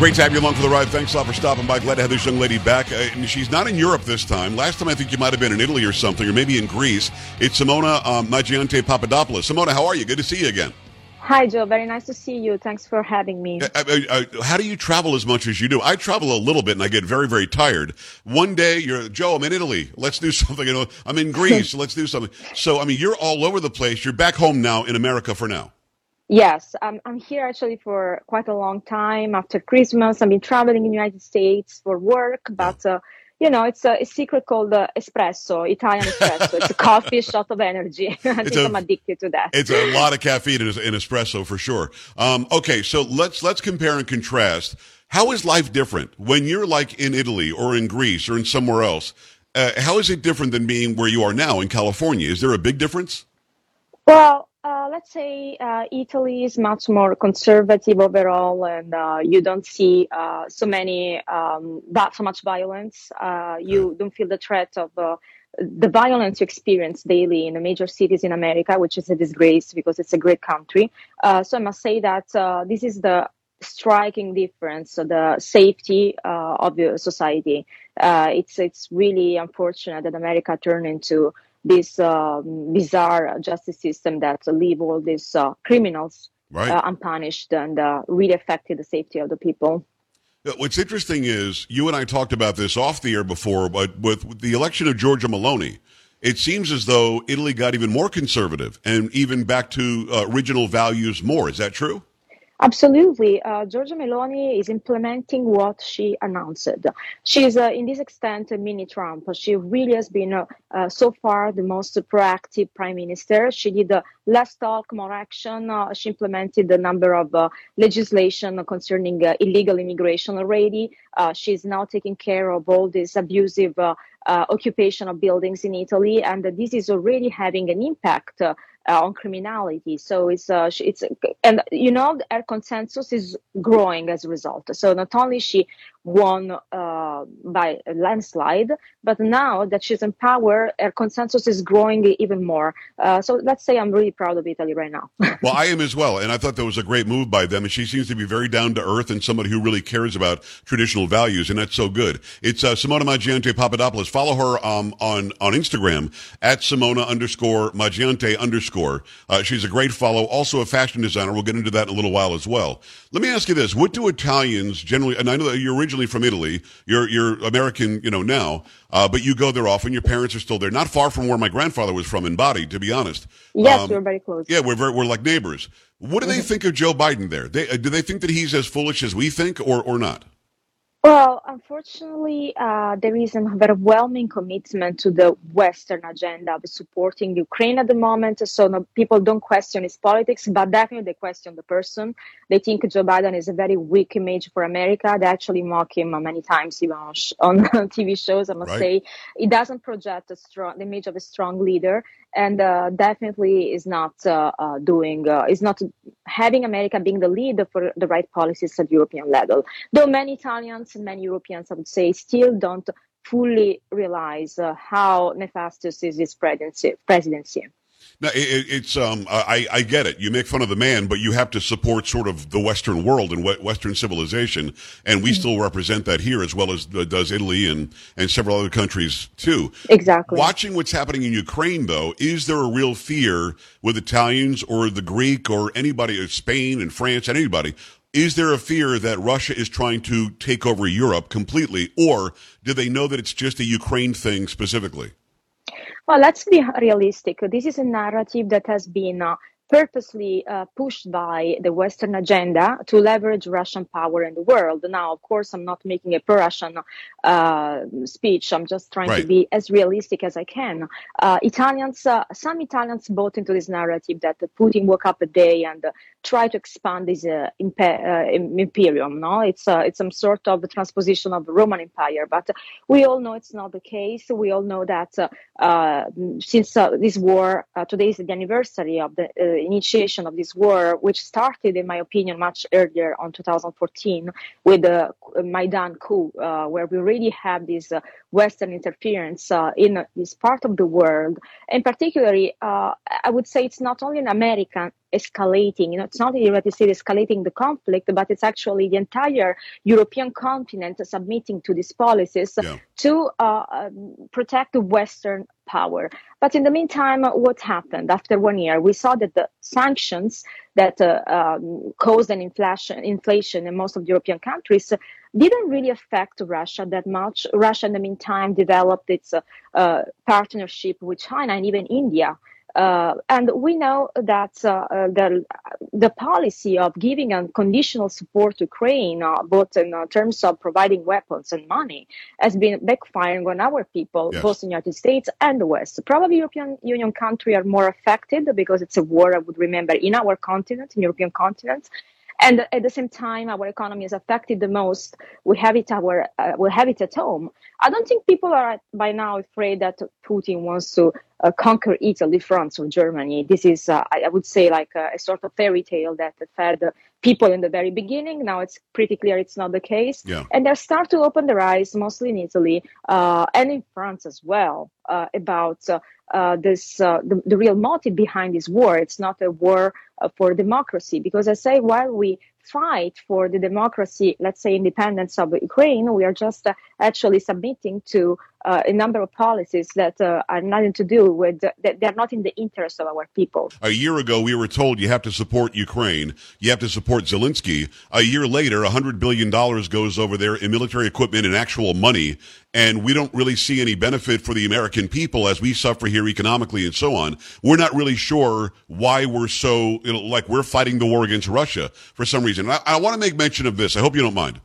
Great to have you along for the ride. Thanks a lot for stopping by. Glad to have this young lady back. Uh, she's not in Europe this time. Last time I think you might have been in Italy or something, or maybe in Greece. It's Simona um, Mangiante Papadopoulos. Simona, how are you? Good to see you again. Hi, Joe. Very nice to see you. Thanks for having me. Uh, uh, uh, how do you travel as much as you do? I travel a little bit and I get very, very tired. One day you're, Joe, I'm in Italy. Let's do something. You know, I'm in Greece. Let's do something. So, I mean, you're all over the place. You're back home now in America for now. Yes, I'm, I'm here actually for quite a long time. After Christmas, I've been traveling in the United States for work, but uh, you know, it's a, a secret called uh, espresso, Italian espresso. it's a coffee shot of energy. I think i am addicted to that. It's a lot of caffeine in, in espresso for sure. Um, okay, so let's let's compare and contrast. How is life different when you're like in Italy or in Greece or in somewhere else? Uh, how is it different than being where you are now in California? Is there a big difference? Well, uh, let's say uh, Italy is much more conservative overall, and uh, you don't see uh, so many um, so much violence. Uh, you don't feel the threat of uh, the violence you experience daily in the major cities in America, which is a disgrace because it's a great country. so I must say that this is the striking difference, so the safety of the society. it's it's really unfortunate that America turned into this uh, bizarre justice system that leave all these uh, criminals right. uh, unpunished and uh, really affected the safety of the people. What's interesting is you and I talked about this off the air before, but with the election of Giorgia Meloni, it seems as though Italy got even more conservative and even back to uh, original values more. Is that true? Absolutely. Uh, Giorgia Meloni is implementing what she announced. She's, uh, in this extent, a mini Trump. She really has been, uh, uh so far, the most proactive prime minister. She did uh, less talk, more action. Uh, she implemented a number of legislation concerning illegal immigration already. she's now taking care of all this abusive occupation of buildings in Italy, and this is already having an impact uh, on criminality. So it's uh, it's and you know our consensus is growing as a result. So not only she won uh, by a landslide. But now that she's in power, her consensus is growing even more. Uh, so let's say I'm really proud of Italy right now. well, I am as well. And I thought that was a great move by them. And she seems to be very down to earth and somebody who really cares about traditional values. And that's so good. It's uh, Simona Mangiante Papadopoulos. Follow her um, on, on Instagram at Simona underscore Mangiante underscore. Uh, she's a great follow. Also a fashion designer. We'll get into that in a little while as well. Let me ask you this. What do Italians generally, and I know that you're originally from Italy. You're you're American, you know now, uh, but you go there often. Your parents are still there, not far from where my grandfather was from in body, to be honest. Yes, um, we're very close. Yeah, we're very, we're like neighbors. What do they mm-hmm. think of Joe Biden there? They, uh, do they think that he's as foolish as we think, or or not? Well, unfortunately, uh, there is an overwhelming commitment to the Western agenda of supporting Ukraine at the moment. So no, people don't question his politics, but definitely they question the person. They think Joe Biden is a very weak image for America. They actually mock him many times, even on, sh- on TV shows. I must right. say, he doesn't project a strong the image of a strong leader, and uh, definitely is not uh, uh doing uh, is not having America being the leader for the right policies at European level. Though many Italians and many Europeans, I would say, still don't fully realize uh, how nefarious is this presidency. presidency. No, it, it's um, I, I get it. You make fun of the man, but you have to support sort of the Western world and Western civilization, and we mm-hmm. still represent that here as well as does Italy and and several other countries too. Exactly. Watching what's happening in Ukraine, though, is there a real fear with Italians or the Greek or anybody, Spain and France and anybody is there a fear that Russia is trying to take over Europe completely, or do they know that it's just a Ukraine thing specifically? Well, let's be realistic. This is a narrative that has been uh, purposely uh, pushed by the Western agenda to leverage Russian power in the world. Now, of course, I'm not making a pro-Russian uh, speech. I'm just trying Right. to be as realistic as I can. Uh, Italians, uh, some Italians bought into this narrative that Putin woke up a day and uh, tried to expand his impe- uh, imperium. No, it's uh, it's some sort of transposition of the Roman Empire, but we all know it's not the case. We all know that uh, uh, since uh, this war, uh, today is the anniversary of the initiation of this war, which started, in my opinion, much earlier on 2014 with the Maidan coup, uh, where we really had this uh, Western interference uh, in this part of the world. And particularly, uh, I would say it's not only an American escalating, you know, it's not the United States escalating the conflict, but it's actually the entire European continent submitting to these policies Yeah. to uh, um, protect the Western power. But in the meantime, what happened after one year? We saw that the sanctions that uh, um, caused an inflation, inflation in most of the European countries didn't really affect Russia that much. Russia, in the meantime, developed its uh, uh, partnership with China and even India. Uh, and we know that uh, uh, the, the policy of giving unconditional support to Ukraine, uh, both in uh, terms of providing weapons and money, has been backfiring on our people, Yes. both in the United States and the West. Probably European Union countries are more affected because it's a war, I would remember, in our continent, in European continent. And at the same time, our economy is affected the most. We have it our, uh, we have it at home. I don't think people are by now afraid that Putin wants to uh, conquer Italy, France, or Germany. This is, uh, I I would say, like a, a sort of fairy tale that fed people in the very beginning. Now it's pretty clear it's not the case. Yeah. And they start to open their eyes, mostly in Italy uh, and in France as well, uh, about uh, uh, this uh, the, the real motive behind this war. It's not a war uh, for democracy, because I say while we fight for the democracy, let's say independence of Ukraine, we are just uh, actually submitting to uh, a number of policies that uh, are nothing to do with that they're not in the interest of our people. A year ago, we were told you have to support Ukraine. You have to support Zelensky. A year later, $100 billion goes over there in military equipment and actual money. And we don't really see any benefit for the American people as we suffer here economically and so on. We're not really sure why we're so, you know, like we're fighting the war against Russia for some reason. And I, I want to make mention of this. I hope you don't mind.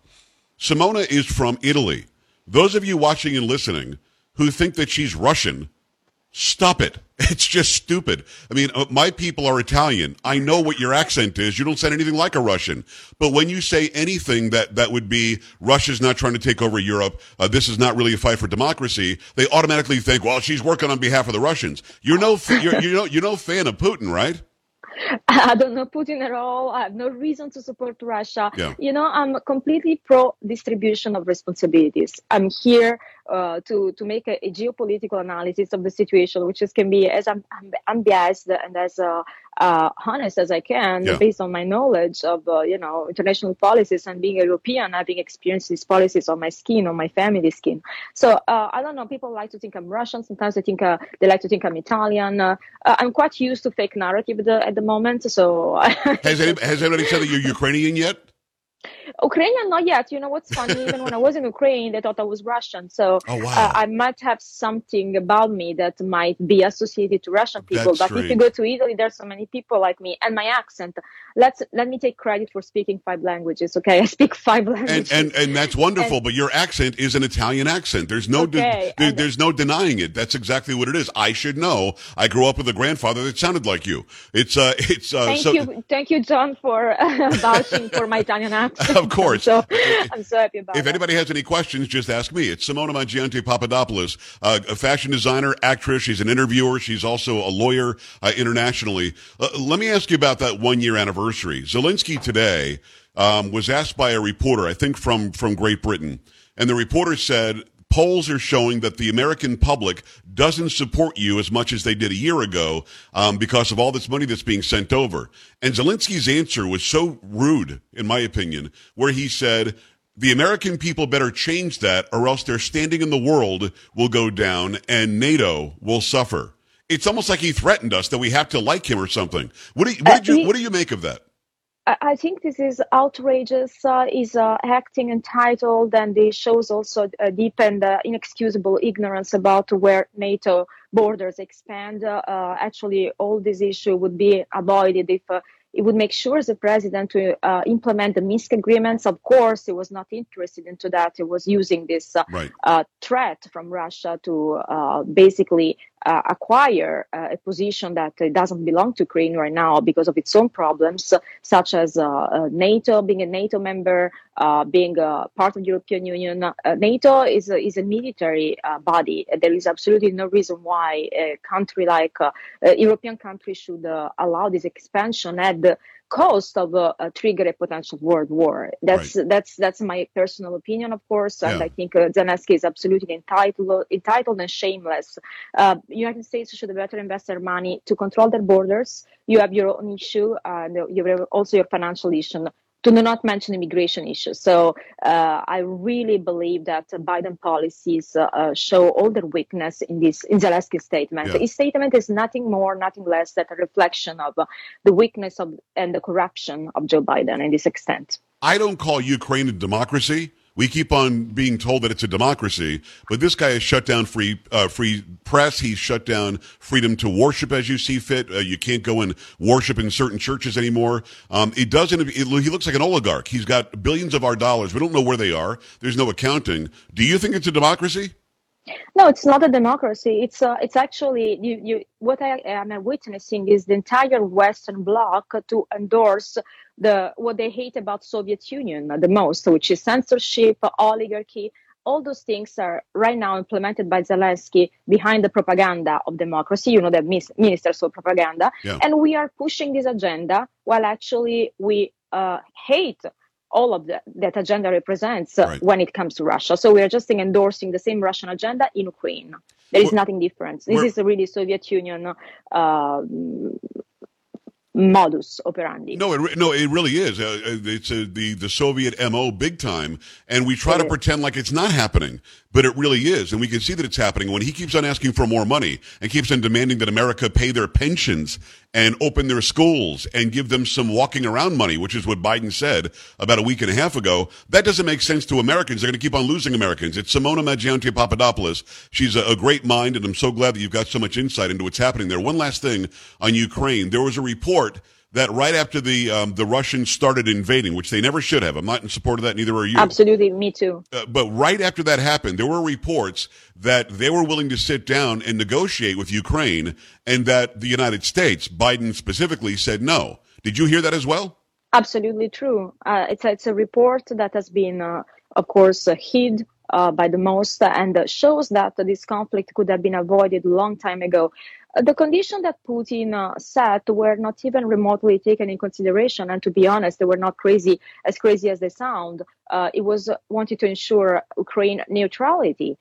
Simona is from Italy. Those of you watching and listening who think that she's Russian, Stop it. It's just stupid. I mean, uh, my people are Italian. I know what your accent is. You don't sound anything like a Russian. But when you say anything that, that would be Russia's not trying to take over Europe, uh, this is not really a fight for democracy, they automatically think, well, she's working on behalf of the Russians. You're no, you're, you're no, you're no fan of Putin, right? I don't know Putin at all. I have no reason to support Russia. Yeah. You know, I'm completely pro distribution of responsibilities. I'm here uh, to to make a, a geopolitical analysis of the situation, which is can be as un- un- unbiased and as uh, uh, honest as I can, Yeah. based on my knowledge of uh, you know international policies and being a European, having experienced these policies on my skin, on my family skin. So uh, I don't know. People like to think I'm Russian. Sometimes they think uh, they like to think I'm Italian. Uh, uh, I'm quite used to fake narrative at the, at the moment. So Has, any, has anybody said that you're Ukrainian yet? Ukrainian, not yet. You know what's funny? Even when I was in Ukraine, they thought I was Russian. So Oh, wow. uh, I might have something about me that might be associated to Russian people. That's but if you go to Italy, there's so many people like me, and my accent. Let's let me take credit for speaking five languages. Okay, I speak five languages. and, and that's wonderful, but your accent is an Italian accent. There's no, de- Okay, there- and- there's no denying it. That's exactly what it is. I should know. I grew up with a grandfather that sounded like you. It's, uh, it's, uh, Thank so, you, thank you, John, for vouching for my Italian accent. Of course. so I'm so happy about If that. anybody has any questions, just ask me. It's Simona Mangiante Papadopoulos, uh, a fashion designer, actress. She's an interviewer. She's also a lawyer uh, internationally. Uh, let me ask you about that one year anniversary. Zelensky today um, was asked by a reporter, I think from from Great Britain, and the reporter said. Polls are showing that the American public doesn't support you as much as they did a year ago um, because of all this money that's being sent over. And Zelensky's answer was so rude, in my opinion, where he said, the American people better change that or else their standing in the world will go down and NATO will suffer. It's almost like he threatened us that we have to like him or something. What do you, what did Uh, you, what do you make of that? I think this is outrageous, uh, is uh, acting entitled, and it shows also a deep and uh, inexcusable ignorance about where NATO borders expand. Uh, uh, actually, all this issue would be avoided if uh, it would make sure the president to uh, implement the Minsk agreements. Of course, he was not interested into that. He was using this uh, right. uh, threat from Russia to uh, basically uh, acquire uh, a position that doesn't belong to Ukraine right now because of its own problems, such as uh, uh, NATO, being a NATO member, uh, being a part of the European Union. NATO is a, is a military body. There is absolutely no reason why a country like a European country should allow this expansion at cost of uh, uh, trigger a potential world war. That's right. that's that's my personal opinion, of course, and yeah. I think uh, Zelensky is absolutely entitled entitled and shameless. Uh, United States should better invest their money to control their borders. You have your own issue, and you have also your financial issue to not mention immigration issues. So uh, I really believe that Biden policies uh, show all their weakness in this in Zelensky's statement. Yeah. His statement is nothing more, nothing less than a reflection of uh, the weakness of and the corruption of Joe Biden in this extent. I don't call Ukraine a democracy. We keep on being told that it's a democracy, but this guy has shut down free uh, free press. He's shut down freedom to worship as you see fit. Uh, you can't go and worship in certain churches anymore. Um, it doesn't. It, he looks like an oligarch. He's got billions of our dollars. We don't know where they are. There's no accounting. Do you think it's a democracy? No, it's not a democracy. It's uh, it's actually you, you. What I am witnessing is the entire Western bloc to endorse the what they hate about Soviet Union the most, which is censorship, oligarchy. All those things are right now implemented by Zelensky behind the propaganda of democracy. You know, the ministers of propaganda, yeah. and we are pushing this agenda while actually we uh, hate all of the, that agenda represents uh, right. when it comes to Russia. So we are just endorsing the same Russian agenda in Ukraine. There is nothing different. This is really Soviet Union uh, modus operandi. No, it, no, it really is. Uh, uh it's a, the the Soviet mo big time, and we try it to is. pretend like it's not happening, but it really is, and we can see that it's happening. When he keeps on asking for more money and keeps on demanding that America pay their pensions and open their schools and give them some walking around money, which is what Biden said about a week and a half ago, that doesn't make sense to Americans. They're going to keep on losing Americans. It's Simona Mangiante Papadopoulos. She's a, a great mind, and I'm so glad that you've got so much insight into what's happening there. One last thing on Ukraine. There was a report that right after the um, the Russians started invading, which they never should have. I'm not in support of that. Neither are you. Absolutely, me too. Uh, but right after that happened, there were reports that they were willing to sit down and negotiate with Ukraine, and that the United States, Biden specifically, said no. Did you hear that as well? Absolutely true. Uh, it's a, it's a report that has been, uh, of course, uh, hid uh, by the most and shows that this conflict could have been avoided a long time ago the conditions that Putin uh, set were not even remotely taken in consideration, and to be honest, they were not crazy as crazy as they sound. Uh, it was wanted to ensure Ukraine neutrality,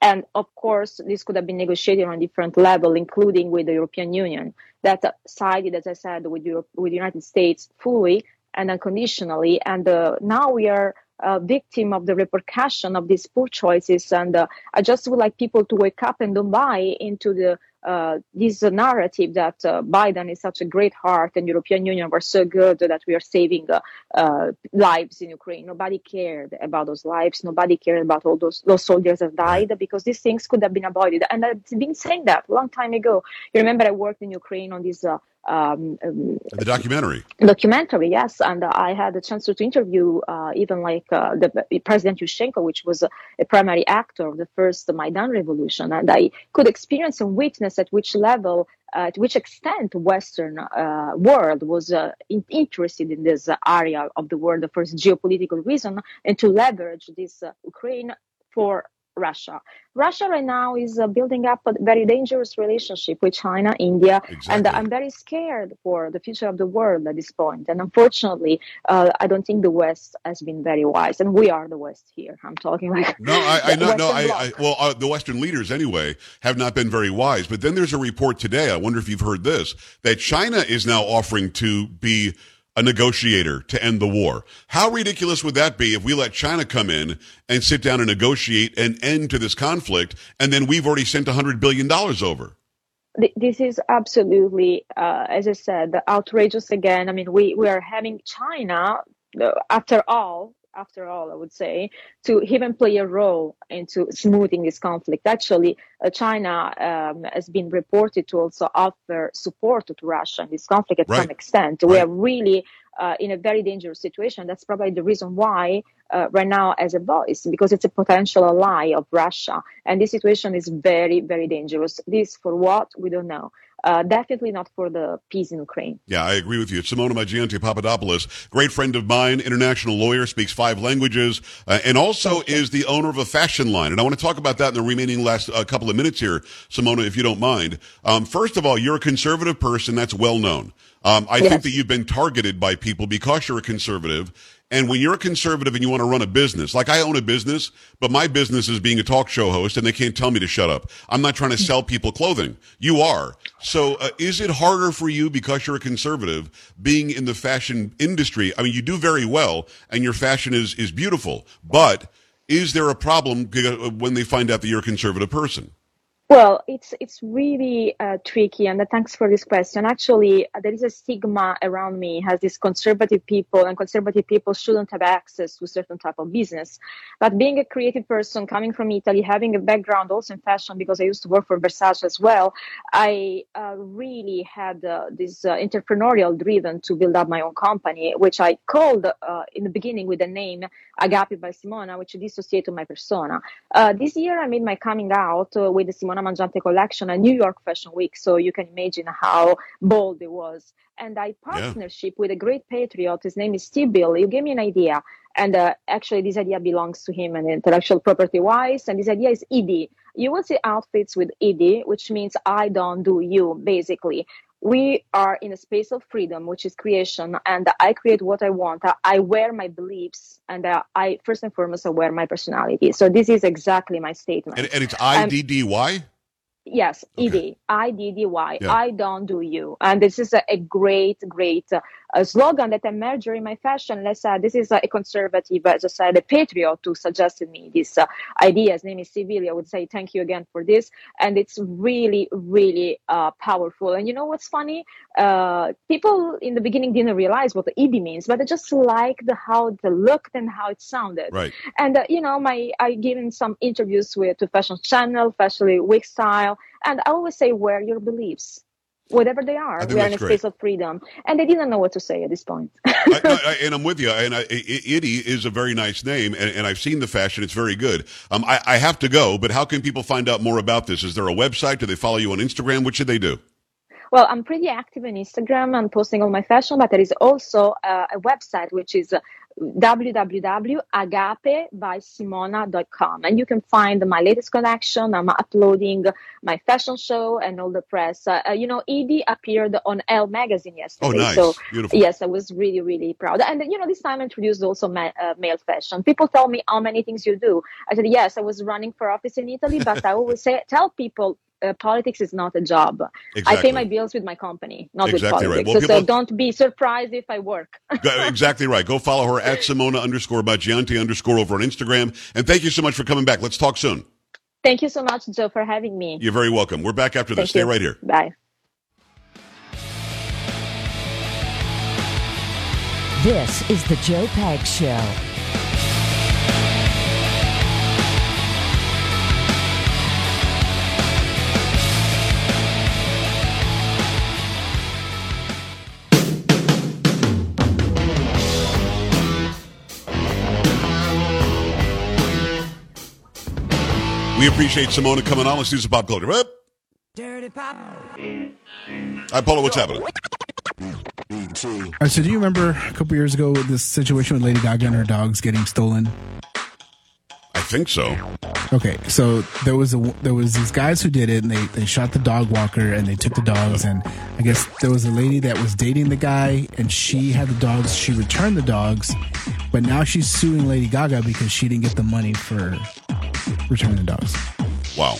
and of course, this could have been negotiated on a different level, including with the European Union, that sided, as I said, with Europe, with the United States fully and unconditionally. And uh, now we are a victim of the repercussion of these poor choices. And uh, I just would like people to wake up and don't buy into the uh, this narrative that uh, Biden is such a great heart and European Union were so good that we are saving uh, uh, lives in Ukraine. Nobody cared about those lives. Nobody cared about all those those soldiers that died because these things could have been avoided. And I've been saying that a long time ago. You remember I worked in Ukraine on this uh, um, um, the documentary. Documentary, yes, and uh, I had a chance to, to interview uh, even like uh, the President Yushchenko, which was a, a, primary actor of the first Maidan revolution, and I could experience and witness at which level, uh, to which extent, Western uh, world was uh, in, interested in this area of the world for geopolitical reason, and to leverage this Ukraine for Russia. Russia right now is uh, building up a very dangerous relationship with China, India, exactly. and I'm very scared for the future of the world at this point. And unfortunately, uh, I don't think the West has been very wise, and we are the West here. I'm talking like no, I, I no, no, I, I, well, uh, the Western leaders anyway have not been very wise. But then there's a report today. I wonder if you've heard this that China is now offering to be a negotiator to end the war. How ridiculous would that be if we let China come in and sit down and negotiate an end to this conflict, and then we've already sent $100 billion over? this is absolutely, uh, as I said, outrageous again. I mean, we, we are having China, uh, after all, after all, I would say, to even play a role into smoothing this conflict. Actually, uh, China um, has been reported to also offer support to Russia in this conflict at right. some extent. Right. We are really uh, in a very dangerous situation. That's probably the reason why uh, right now as a voice, because it's a potential ally of Russia. And this situation is very, very dangerous. This for what? We don't know. Uh, definitely not for the peace in Ukraine. Yeah, I agree with you. Simona Mangiante Papadopoulos, great friend of mine, international lawyer, speaks five languages, uh, and also is the owner of a fashion line. And I want to talk about that in the remaining last uh, couple of minutes here, Simona, if you don't mind. Um, first of all, you're a conservative person that's well known. Um, I yes. think that you've been targeted by people because you're a conservative and when you're a conservative and you want to run a business, like I own a business, but my business is being a talk show host and they can't tell me to shut up. I'm not trying to sell people clothing. You are. So uh, is it harder for you because you're a conservative being in the fashion industry? I mean, you do very well and your fashion is, is beautiful, but is there a problem uh, when they find out that you're a conservative person? Well, it's it's really uh, tricky, and uh, thanks for this question. Actually, uh, there is a stigma around me as these conservative people, and conservative people shouldn't have access to certain type of business. But being a creative person coming from Italy, having a background also in fashion, because I used to work for Versace as well, I uh, really had uh, this uh, entrepreneurial driven to build up my own company, which I called in the beginning with the name Agape by Simona, which dissociated my persona. this year, I made my coming out with the Simona Simona Mangiante collection at New York Fashion Week. So you can imagine how bold it was. And I partnership yeah. with a great patriot. His name is Steve Bill. You gave me an idea. And uh, actually, this idea belongs to him and intellectual property wise. And this idea is ED. You will see outfits with ED, which means I don't do you, basically we are in a space of freedom, which is creation, and I create what I want. I wear my beliefs, and uh, I first and foremost I wear my personality. So this is exactly my statement. And, and it's I D D Y. Yes, okay. ED, I D D Y. Yeah. I don't do you. And this is a, a great, great uh, slogan that emerged during my fashion. Let's say this is a conservative, as I said, a patriot who suggested me this uh, idea. His name is Sibilia. I would say thank you again for this. And it's really, really uh, powerful. And you know what's funny? Uh, people in the beginning didn't realize what the ED means, but they just liked how the looked and how it sounded. Right. And, uh, you know, my I given some interviews with to Fashion Channel, especially Week Style, and I always say, wear your beliefs whatever they are. We are in a great. space of freedom, and they didn't know what to say at this point. I, I, and I'm with you. And I, Itty is a very nice name, and, and, I've seen the fashion; it's very good. Um, I, I, have to go, but how can people find out more about this? Is there a website? Do they follow you on Instagram? What should they do? Well, I'm pretty active on Instagram and posting all my fashion, but there is also uh, a website which is www.agapebysimona.com. And you can find my latest collection. I'm uploading my fashion show and all the press. Uh, uh you know, Edie appeared on Elle magazine yesterday. Oh, nice. So, Beautiful. yes, I was really, really proud. And, you know, this time I introduced also ma- uh, male fashion. People tell me how many things you do. I said, yes, I was running for office in Italy, but I always say, tell people uh, politics is not a job. Exactly. I pay my bills with my company, not exactly with politics. Right. Well, so, people... so, don't be surprised if I work. exactly right. Go follow her at Simona underscore Mangiante underscore over on Instagram. And thank you so much for coming back. Let's talk soon. Thank you so much, Joe, for having me. You're very welcome. We're back after this. Thank Stay you. right here. Bye. This is the Joe Pags Show. We appreciate Simona coming on. Let's do some pop culture. Up. Dirty pop. Hi, Paula. What's happening? All right, so do you remember a couple years ago this situation with Lady Gaga and her dogs getting stolen? Think so. Okay, so there was a there was these guys who did it, and they they shot the dog walker, and they took the dogs, and I guess there was a lady that was dating the guy, and she had the dogs. She returned the dogs, but now she's suing Lady Gaga because she didn't get the money for returning the dogs. Wow.